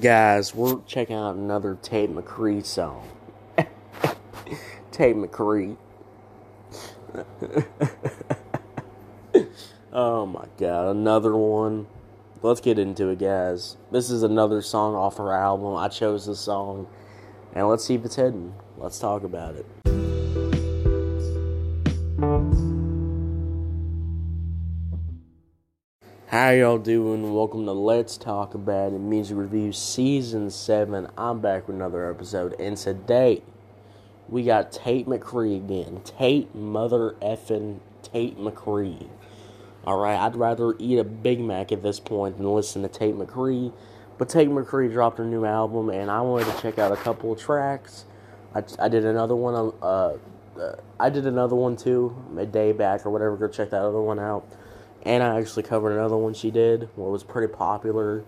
Guys, we're checking out another Tate McRae song. Tate McRae. oh my god, another one. Let's get into it, guys. This is another song off her album. I chose this song, and let's see if it's hidden. Let's talk about it. How y'all doing? Welcome to Let's Talk About It Music Review Season 7. I'm back with another episode, and today we got Tate McRae again. Tate mother effing Tate McRae. Alright, I'd rather eat a Big Mac at this point than listen to Tate McRae. But Tate McRae dropped her new album, and I wanted to check out a couple of tracks. I, I did another one, uh, uh, I did another one too, a day back or whatever. Go check that other one out and I actually covered another one she did, what was pretty popular.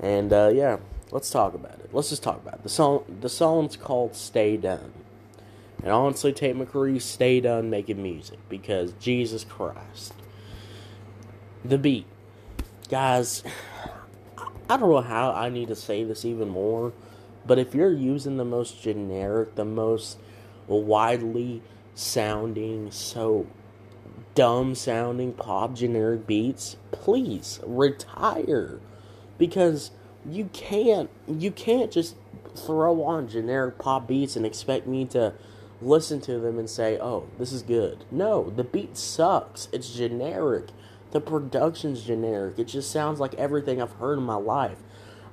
And uh, yeah, let's talk about it. Let's just talk about it. The song. The song's called "Stay Done," and honestly, Tate McRae, stay done making music because Jesus Christ, the beat, guys. I don't know how I need to say this even more, but if you're using the most generic, the most widely sounding, so dumb sounding pop generic beats, please retire because you can't you can't just throw on generic pop beats and expect me to listen to them and say, "Oh, this is good." No, the beat sucks. It's generic. The production's generic. It just sounds like everything I've heard in my life.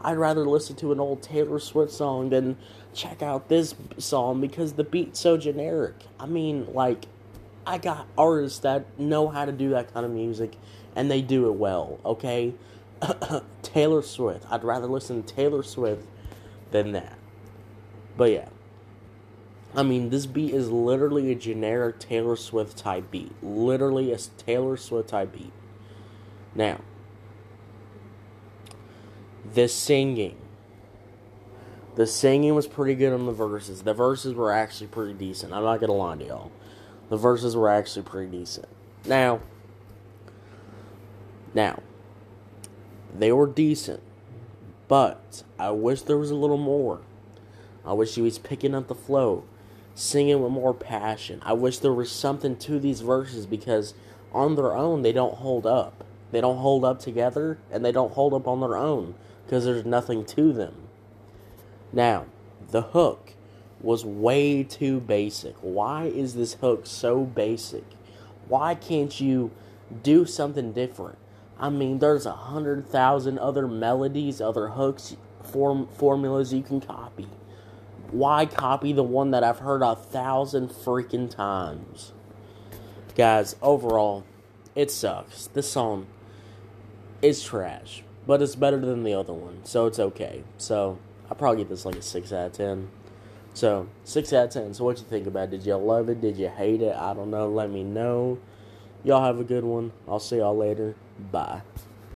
I'd rather listen to an old Taylor Swift song than check out this song because the beat's so generic. I mean, like I got artists that know how to do that kind of music and they do it well, okay? Taylor Swift. I'd rather listen to Taylor Swift than that. But yeah. I mean, this beat is literally a generic Taylor Swift type beat. Literally a Taylor Swift type beat. Now, the singing. The singing was pretty good on the verses. The verses were actually pretty decent. I'm not gonna lie to y'all the verses were actually pretty decent. Now, now, they were decent, but I wish there was a little more. I wish he was picking up the flow, singing with more passion. I wish there was something to these verses because on their own they don't hold up. They don't hold up together and they don't hold up on their own because there's nothing to them. Now, the hook was way too basic. Why is this hook so basic? Why can't you do something different? I mean, there's a hundred thousand other melodies, other hooks, form formulas you can copy. Why copy the one that I've heard a thousand freaking times? Guys, overall, it sucks. This song is trash, but it's better than the other one, so it's okay. So I probably give this like a six out of ten. So, 6 out of 10. So, what you think about it? Did you love it? Did you hate it? I don't know. Let me know. Y'all have a good one. I'll see y'all later. Bye.